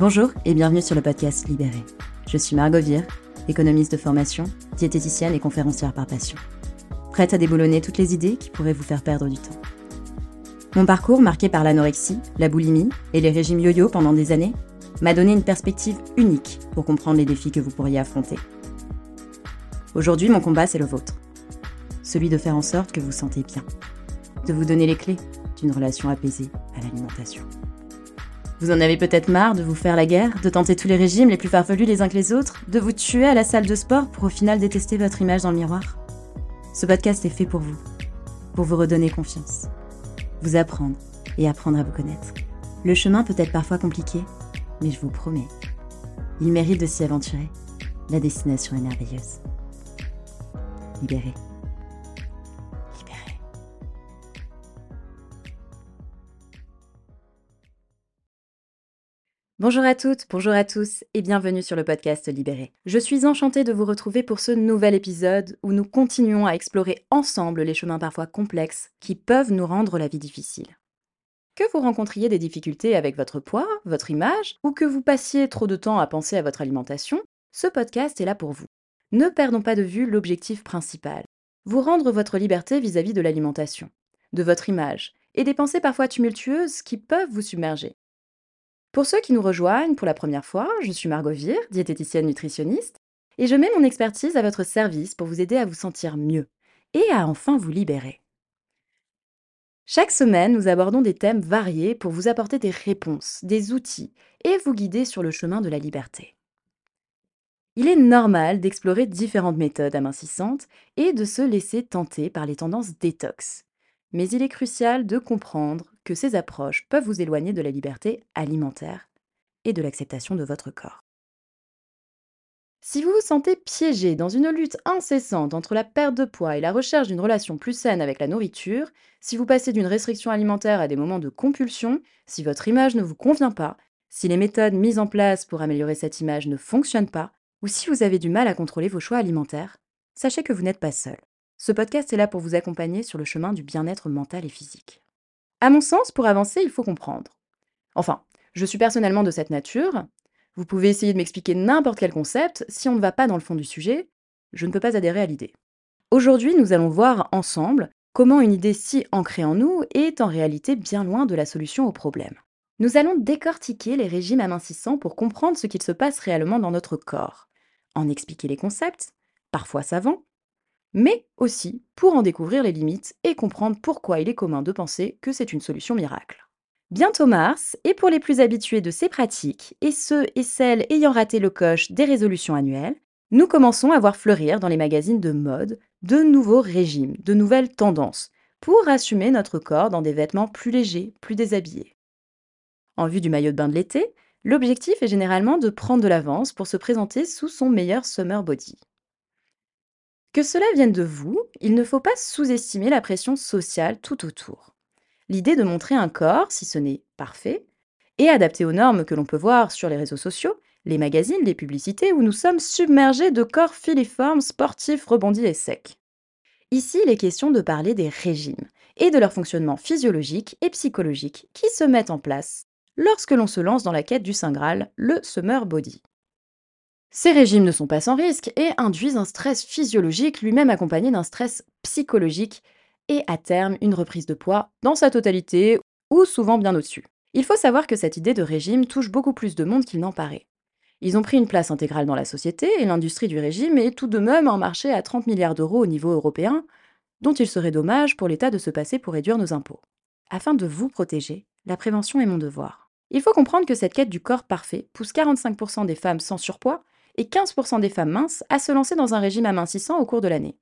Bonjour et bienvenue sur le podcast Libéré. Je suis Margot Vire, économiste de formation, diététicienne et conférencière par passion. Prête à déboulonner toutes les idées qui pourraient vous faire perdre du temps. Mon parcours, marqué par l'anorexie, la boulimie et les régimes yo-yo pendant des années, m'a donné une perspective unique pour comprendre les défis que vous pourriez affronter. Aujourd'hui, mon combat, c'est le vôtre. Celui de faire en sorte que vous sentez bien. De vous donner les clés d'une relation apaisée à l'alimentation. Vous en avez peut-être marre de vous faire la guerre, de tenter tous les régimes les plus farfelus les uns que les autres, de vous tuer à la salle de sport pour au final détester votre image dans le miroir? Ce podcast est fait pour vous, pour vous redonner confiance, vous apprendre et apprendre à vous connaître. Le chemin peut être parfois compliqué, mais je vous promets, il mérite de s'y aventurer. La destination est merveilleuse. Libéré. Bonjour à toutes, bonjour à tous et bienvenue sur le podcast Libéré. Je suis enchantée de vous retrouver pour ce nouvel épisode où nous continuons à explorer ensemble les chemins parfois complexes qui peuvent nous rendre la vie difficile. Que vous rencontriez des difficultés avec votre poids, votre image, ou que vous passiez trop de temps à penser à votre alimentation, ce podcast est là pour vous. Ne perdons pas de vue l'objectif principal. Vous rendre votre liberté vis-à-vis de l'alimentation, de votre image, et des pensées parfois tumultueuses qui peuvent vous submerger. Pour ceux qui nous rejoignent pour la première fois, je suis Margot Vire, diététicienne nutritionniste, et je mets mon expertise à votre service pour vous aider à vous sentir mieux et à enfin vous libérer. Chaque semaine, nous abordons des thèmes variés pour vous apporter des réponses, des outils et vous guider sur le chemin de la liberté. Il est normal d'explorer différentes méthodes amincissantes et de se laisser tenter par les tendances détox. Mais il est crucial de comprendre que ces approches peuvent vous éloigner de la liberté alimentaire et de l'acceptation de votre corps. Si vous vous sentez piégé dans une lutte incessante entre la perte de poids et la recherche d'une relation plus saine avec la nourriture, si vous passez d'une restriction alimentaire à des moments de compulsion, si votre image ne vous convient pas, si les méthodes mises en place pour améliorer cette image ne fonctionnent pas, ou si vous avez du mal à contrôler vos choix alimentaires, sachez que vous n'êtes pas seul. Ce podcast est là pour vous accompagner sur le chemin du bien-être mental et physique. À mon sens, pour avancer, il faut comprendre. Enfin, je suis personnellement de cette nature. Vous pouvez essayer de m'expliquer n'importe quel concept, si on ne va pas dans le fond du sujet, je ne peux pas adhérer à l'idée. Aujourd'hui, nous allons voir ensemble comment une idée si ancrée en nous est en réalité bien loin de la solution au problème. Nous allons décortiquer les régimes amincissants pour comprendre ce qu'il se passe réellement dans notre corps, en expliquer les concepts, parfois savants, mais aussi pour en découvrir les limites et comprendre pourquoi il est commun de penser que c'est une solution miracle. Bientôt mars, et pour les plus habitués de ces pratiques, et ceux et celles ayant raté le coche des résolutions annuelles, nous commençons à voir fleurir dans les magazines de mode de nouveaux régimes, de nouvelles tendances, pour assumer notre corps dans des vêtements plus légers, plus déshabillés. En vue du maillot de bain de l'été, l'objectif est généralement de prendre de l'avance pour se présenter sous son meilleur summer body. Que cela vienne de vous, il ne faut pas sous-estimer la pression sociale tout autour. L'idée de montrer un corps, si ce n'est parfait, et adapté aux normes que l'on peut voir sur les réseaux sociaux, les magazines, les publicités, où nous sommes submergés de corps filiformes, sportifs, rebondis et secs. Ici, il est question de parler des régimes et de leur fonctionnement physiologique et psychologique qui se mettent en place lorsque l'on se lance dans la quête du Saint Graal, le Summer Body. Ces régimes ne sont pas sans risque et induisent un stress physiologique lui-même accompagné d'un stress psychologique et à terme une reprise de poids dans sa totalité ou souvent bien au-dessus. Il faut savoir que cette idée de régime touche beaucoup plus de monde qu'il n'en paraît. Ils ont pris une place intégrale dans la société et l'industrie du régime est tout de même un marché à 30 milliards d'euros au niveau européen, dont il serait dommage pour l'État de se passer pour réduire nos impôts. Afin de vous protéger, la prévention est mon devoir. Il faut comprendre que cette quête du corps parfait pousse 45% des femmes sans surpoids et 15% des femmes minces à se lancer dans un régime amincissant au cours de l'année.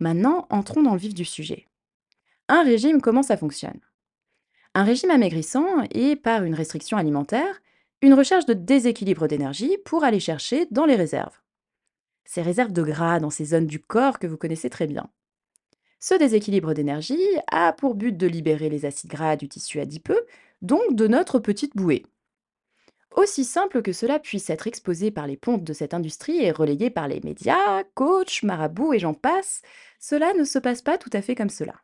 Maintenant, entrons dans le vif du sujet. Un régime, comment ça fonctionne? Un régime amaigrissant est, par une restriction alimentaire, une recherche de déséquilibre d'énergie pour aller chercher dans les réserves. Ces réserves de gras dans ces zones du corps que vous connaissez très bien. Ce déséquilibre d'énergie a pour but de libérer les acides gras du tissu adipeux, donc de notre petite bouée. Aussi simple que cela puisse être exposé par les pontes de cette industrie et relayé par les médias, coachs, marabouts et j'en passe, cela ne se passe pas tout à fait comme cela.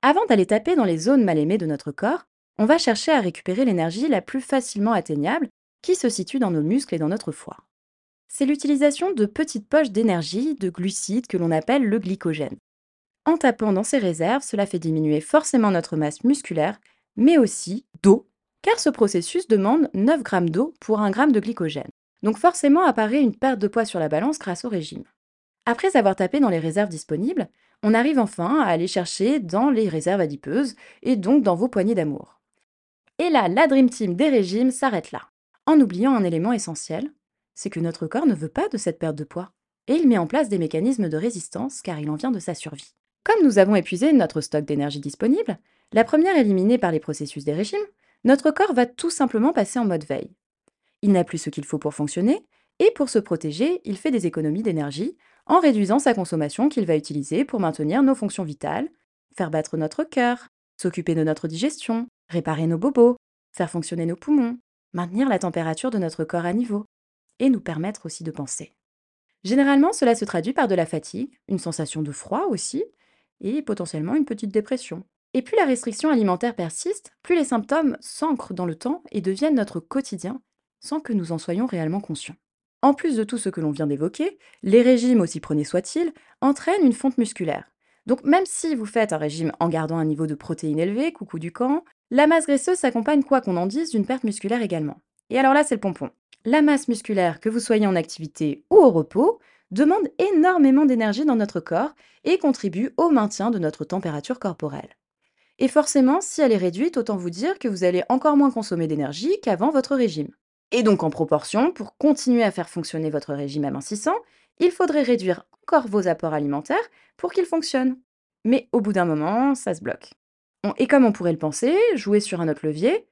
Avant d'aller taper dans les zones mal aimées de notre corps, on va chercher à récupérer l'énergie la plus facilement atteignable, qui se situe dans nos muscles et dans notre foie. C'est l'utilisation de petites poches d'énergie, de glucides que l'on appelle le glycogène. En tapant dans ces réserves, cela fait diminuer forcément notre masse musculaire, mais aussi d'eau, car ce processus demande 9 grammes d'eau pour 1 gramme de glycogène. Donc forcément apparaît une perte de poids sur la balance grâce au régime. Après avoir tapé dans les réserves disponibles, on arrive enfin à aller chercher dans les réserves adipeuses et donc dans vos poignées d'amour. Et là, la Dream Team des régimes s'arrête là, en oubliant un élément essentiel, c'est que notre corps ne veut pas de cette perte de poids, et il met en place des mécanismes de résistance car il en vient de sa survie. Comme nous avons épuisé notre stock d'énergie disponible, la première éliminée par les processus des régimes, notre corps va tout simplement passer en mode veille. Il n'a plus ce qu'il faut pour fonctionner, et pour se protéger, il fait des économies d'énergie en réduisant sa consommation qu'il va utiliser pour maintenir nos fonctions vitales, faire battre notre cœur, s'occuper de notre digestion, réparer nos bobos, faire fonctionner nos poumons, maintenir la température de notre corps à niveau, et nous permettre aussi de penser. Généralement, cela se traduit par de la fatigue, une sensation de froid aussi, et potentiellement une petite dépression. Et plus la restriction alimentaire persiste, plus les symptômes s'ancrent dans le temps et deviennent notre quotidien sans que nous en soyons réellement conscients. En plus de tout ce que l'on vient d'évoquer, les régimes, aussi prenés soient-ils, entraînent une fonte musculaire. Donc même si vous faites un régime en gardant un niveau de protéines élevé, coucou du camp, la masse graisseuse s'accompagne, quoi qu'on en dise, d'une perte musculaire également. Et alors là, c'est le pompon. La masse musculaire, que vous soyez en activité ou au repos, demande énormément d'énergie dans notre corps et contribue au maintien de notre température corporelle. Et forcément, si elle est réduite, autant vous dire que vous allez encore moins consommer d'énergie qu'avant votre régime. Et donc en proportion, pour continuer à faire fonctionner votre régime amincissant, il faudrait réduire encore vos apports alimentaires pour qu'il fonctionne. Mais au bout d'un moment, ça se bloque. Et comme on pourrait le penser, jouer sur un autre levier,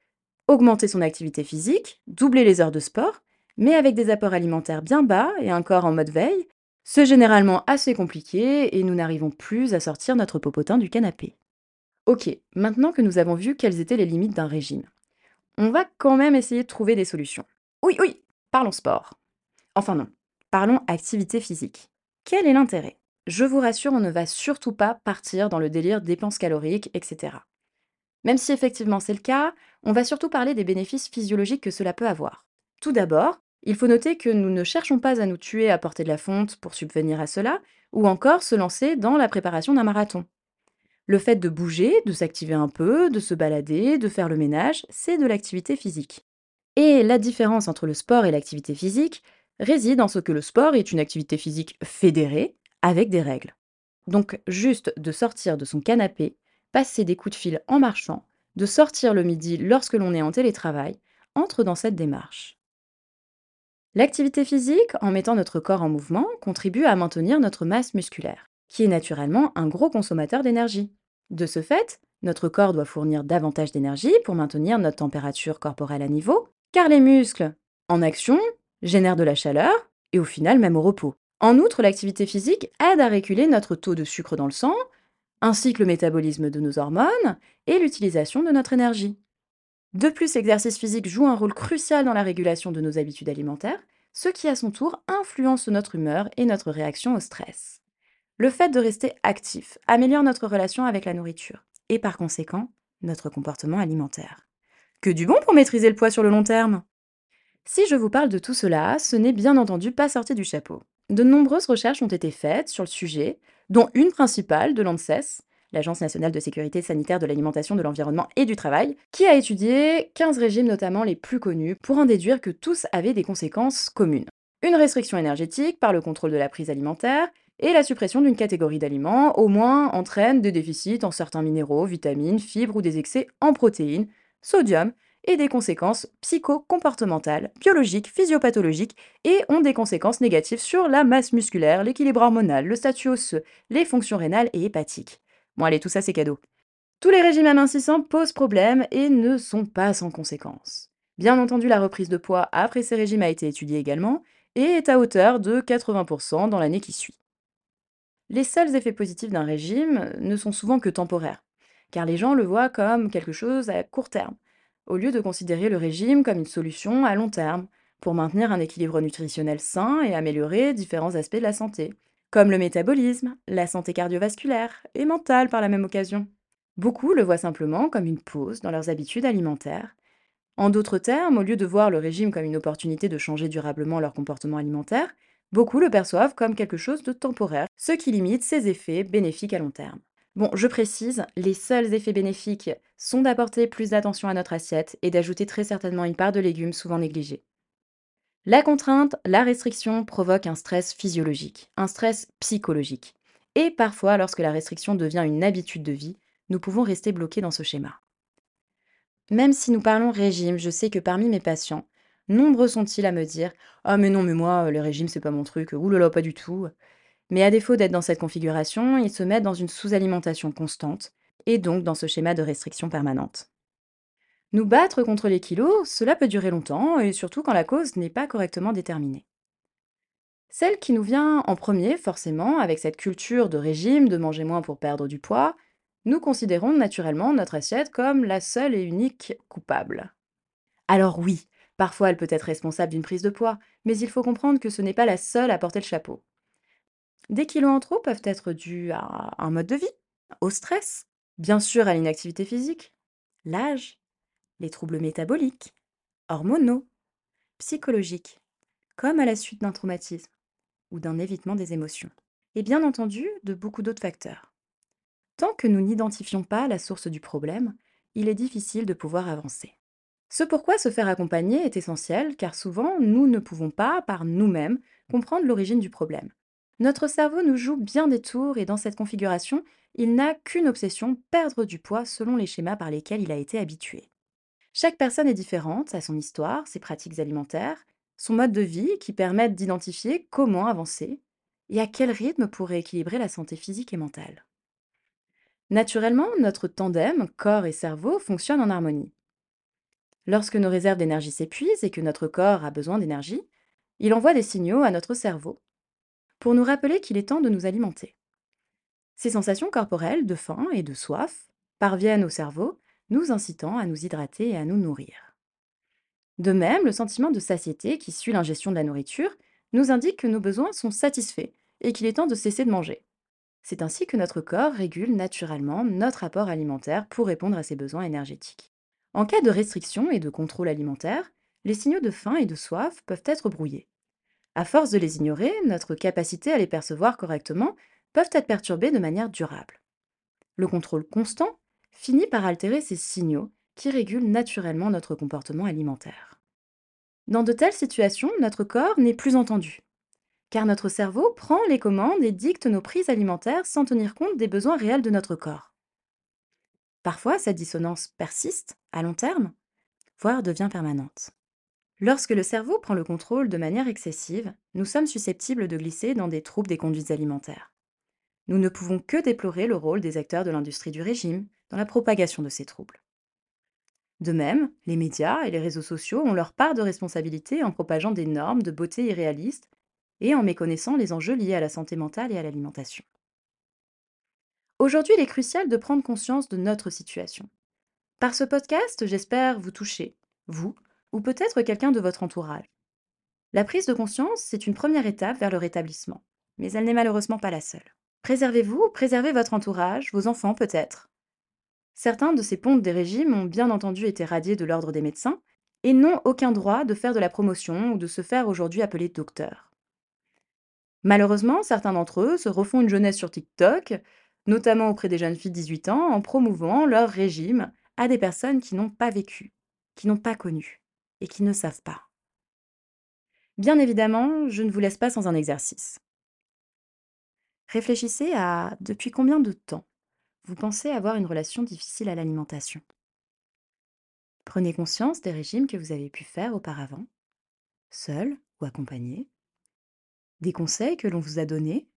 augmenter son activité physique, doubler les heures de sport, mais avec des apports alimentaires bien bas et un corps en mode veille, c'est généralement assez compliqué et nous n'arrivons plus à sortir notre popotin du canapé. Ok, maintenant que nous avons vu quelles étaient les limites d'un régime, on va quand même essayer de trouver des solutions. Oui, oui, parlons sport. Enfin non, parlons activité physique. Quel est l'intérêt? Je vous rassure, on ne va surtout pas partir dans le délire dépenses caloriques, etc. Même si effectivement c'est le cas, on va surtout parler des bénéfices physiologiques que cela peut avoir. Tout d'abord, il faut noter que nous ne cherchons pas à nous tuer à porter de la fonte pour subvenir à cela, ou encore se lancer dans la préparation d'un marathon. Le fait de bouger, de s'activer un peu, de se balader, de faire le ménage, c'est de l'activité physique. Et la différence entre le sport et l'activité physique réside en ce que le sport est une activité physique fédérée, avec des règles. Donc juste de sortir de son canapé, passer des coups de fil en marchant, de sortir le midi lorsque l'on est en télétravail, entre dans cette démarche. L'activité physique, en mettant notre corps en mouvement, contribue à maintenir notre masse musculaire, qui est naturellement un gros consommateur d'énergie. De ce fait, notre corps doit fournir davantage d'énergie pour maintenir notre température corporelle à niveau, car les muscles, en action, génèrent de la chaleur, et au final même au repos. En outre, l'activité physique aide à réguler notre taux de sucre dans le sang, ainsi que le métabolisme de nos hormones et l'utilisation de notre énergie. De plus, l'exercice physique joue un rôle crucial dans la régulation de nos habitudes alimentaires, ce qui à son tour influence notre humeur et notre réaction au stress. Le fait de rester actif améliore notre relation avec la nourriture et par conséquent notre comportement alimentaire. Que du bon pour maîtriser le poids sur le long terme Si je vous parle de tout cela, ce n'est bien entendu pas sorti du chapeau. De nombreuses recherches ont été faites sur le sujet, dont une principale de l'ANSES, l'Agence nationale de sécurité sanitaire de l'alimentation, de l'environnement et du travail, qui a étudié 15 régimes notamment les plus connus pour en déduire que tous avaient des conséquences communes. Une restriction énergétique par le contrôle de la prise alimentaire et la suppression d'une catégorie d'aliments au moins entraîne des déficits en certains minéraux, vitamines, fibres ou des excès en protéines, sodium et des conséquences psycho-comportementales, biologiques, physiopathologiques et ont des conséquences négatives sur la masse musculaire, l'équilibre hormonal, le statut osseux, les fonctions rénales et hépatiques. Bon allez, tout ça c'est cadeau. Tous les régimes amincissants posent problème et ne sont pas sans conséquences. Bien entendu, la reprise de poids après ces régimes a été étudiée également et est à hauteur de 80% dans l'année qui suit. Les seuls effets positifs d'un régime ne sont souvent que temporaires, car les gens le voient comme quelque chose à court terme, au lieu de considérer le régime comme une solution à long terme, pour maintenir un équilibre nutritionnel sain et améliorer différents aspects de la santé, comme le métabolisme, la santé cardiovasculaire et mentale par la même occasion. Beaucoup le voient simplement comme une pause dans leurs habitudes alimentaires, En d'autres termes, au lieu de voir le régime comme une opportunité de changer durablement leur comportement alimentaire, beaucoup le perçoivent comme quelque chose de temporaire, ce qui limite ses effets bénéfiques à long terme. Bon, je précise, les seuls effets bénéfiques sont d'apporter plus d'attention à notre assiette et d'ajouter très certainement une part de légumes souvent négligés. La contrainte, la restriction provoque un stress physiologique, un stress psychologique. Et parfois, lorsque la restriction devient une habitude de vie, nous pouvons rester bloqués dans ce schéma. Même si nous parlons régime, je sais que parmi mes patients, nombreux sont-ils à me dire Ah, mais non, mais moi, le régime, c'est pas mon truc, oulala, pas du tout. Mais à défaut d'être dans cette configuration, ils se mettent dans une sous-alimentation constante et donc dans ce schéma de restriction permanente. Nous battre contre les kilos, cela peut durer longtemps et surtout quand la cause n'est pas correctement déterminée. Celle qui nous vient en premier, forcément, avec cette culture de régime, de manger moins pour perdre du poids, nous considérons naturellement notre assiette comme la seule et unique coupable. Alors oui, parfois elle peut être responsable d'une prise de poids, mais il faut comprendre que ce n'est pas la seule à porter le chapeau. Des kilos en trop peuvent être dus à un mode de vie, au stress, bien sûr à l'inactivité physique, l'âge, les troubles métaboliques, hormonaux, psychologiques, comme à la suite d'un traumatisme ou d'un évitement des émotions, et bien entendu de beaucoup d'autres facteurs. Tant que nous n'identifions pas la source du problème, il est difficile de pouvoir avancer. Ce pourquoi se faire accompagner est essentiel car souvent nous ne pouvons pas, par nous-mêmes, comprendre l'origine du problème. Notre cerveau nous joue bien des tours et dans cette configuration, il n'a qu'une obsession, perdre du poids selon les schémas par lesquels il a été habitué. Chaque personne est différente, à son histoire, ses pratiques alimentaires, son mode de vie qui permettent d'identifier comment avancer et à quel rythme pour rééquilibrer la santé physique et mentale. Naturellement, notre tandem, corps et cerveau, fonctionne en harmonie. Lorsque nos réserves d'énergie s'épuisent et que notre corps a besoin d'énergie, il envoie des signaux à notre cerveau pour nous rappeler qu'il est temps de nous alimenter. Ces sensations corporelles de faim et de soif parviennent au cerveau nous incitant à nous hydrater et à nous nourrir. De même, le sentiment de satiété qui suit l'ingestion de la nourriture nous indique que nos besoins sont satisfaits et qu'il est temps de cesser de manger. C'est ainsi que notre corps régule naturellement notre apport alimentaire pour répondre à ses besoins énergétiques. En cas de restriction et de contrôle alimentaire, les signaux de faim et de soif peuvent être brouillés. À force de les ignorer, notre capacité à les percevoir correctement peuvent être perturbées de manière durable. Le contrôle constant finit par altérer ces signaux qui régulent naturellement notre comportement alimentaire. Dans de telles situations, notre corps n'est plus entendu, car notre cerveau prend les commandes et dicte nos prises alimentaires sans tenir compte des besoins réels de notre corps. Parfois, cette dissonance persiste à long terme, voire devient permanente. Lorsque le cerveau prend le contrôle de manière excessive, nous sommes susceptibles de glisser dans des troubles des conduites alimentaires. Nous ne pouvons que déplorer le rôle des acteurs de l'industrie du régime, dans la propagation de ces troubles. De même, les médias et les réseaux sociaux ont leur part de responsabilité en propageant des normes de beauté irréalistes et en méconnaissant les enjeux liés à la santé mentale et à l'alimentation. Aujourd'hui, il est crucial de prendre conscience de notre situation. Par ce podcast, j'espère vous toucher, vous, ou peut-être quelqu'un de votre entourage. La prise de conscience, c'est une première étape vers le rétablissement, mais elle n'est malheureusement pas la seule. Préservez-vous, préservez votre entourage, vos enfants peut-être, Certains de ces pontes des régimes ont bien entendu été radiés de l'ordre des médecins et n'ont aucun droit de faire de la promotion ou de se faire aujourd'hui appeler docteur. Malheureusement, certains d'entre eux se refont une jeunesse sur TikTok, notamment auprès des jeunes filles de 18 ans, en promouvant leur régime à des personnes qui n'ont pas vécu, qui n'ont pas connu et qui ne savent pas. Bien évidemment, je ne vous laisse pas sans un exercice. Réfléchissez à depuis combien de temps vous pensez avoir une relation difficile à l'alimentation? Prenez conscience des régimes que vous avez pu faire auparavant, seul ou accompagné, des conseils que l'on vous a donnés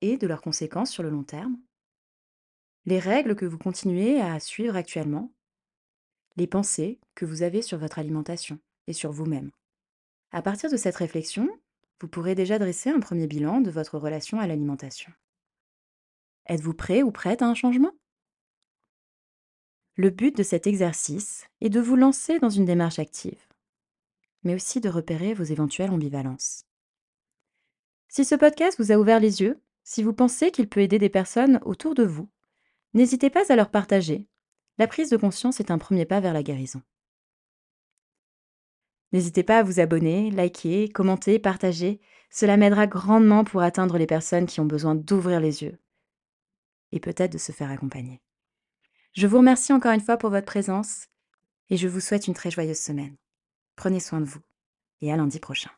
et de leurs conséquences sur le long terme, les règles que vous continuez à suivre actuellement, les pensées que vous avez sur votre alimentation et sur vous-même? À partir de cette réflexion, vous pourrez déjà dresser un premier bilan de votre relation à l'alimentation. Êtes-vous prêt ou prête à un changement? Le but de cet exercice est de vous lancer dans une démarche active, mais aussi de repérer vos éventuelles ambivalences. Si ce podcast vous a ouvert les yeux, si vous pensez qu'il peut aider des personnes autour de vous, n'hésitez pas à leur partager. La prise de conscience est un premier pas vers la guérison. N'hésitez pas à vous abonner, liker, commenter, partager. Cela m'aidera grandement pour atteindre les personnes qui ont besoin d'ouvrir les yeux et peut-être de se faire accompagner. Je vous remercie encore une fois pour votre présence et je vous souhaite une très joyeuse semaine. Prenez soin de vous et à lundi prochain.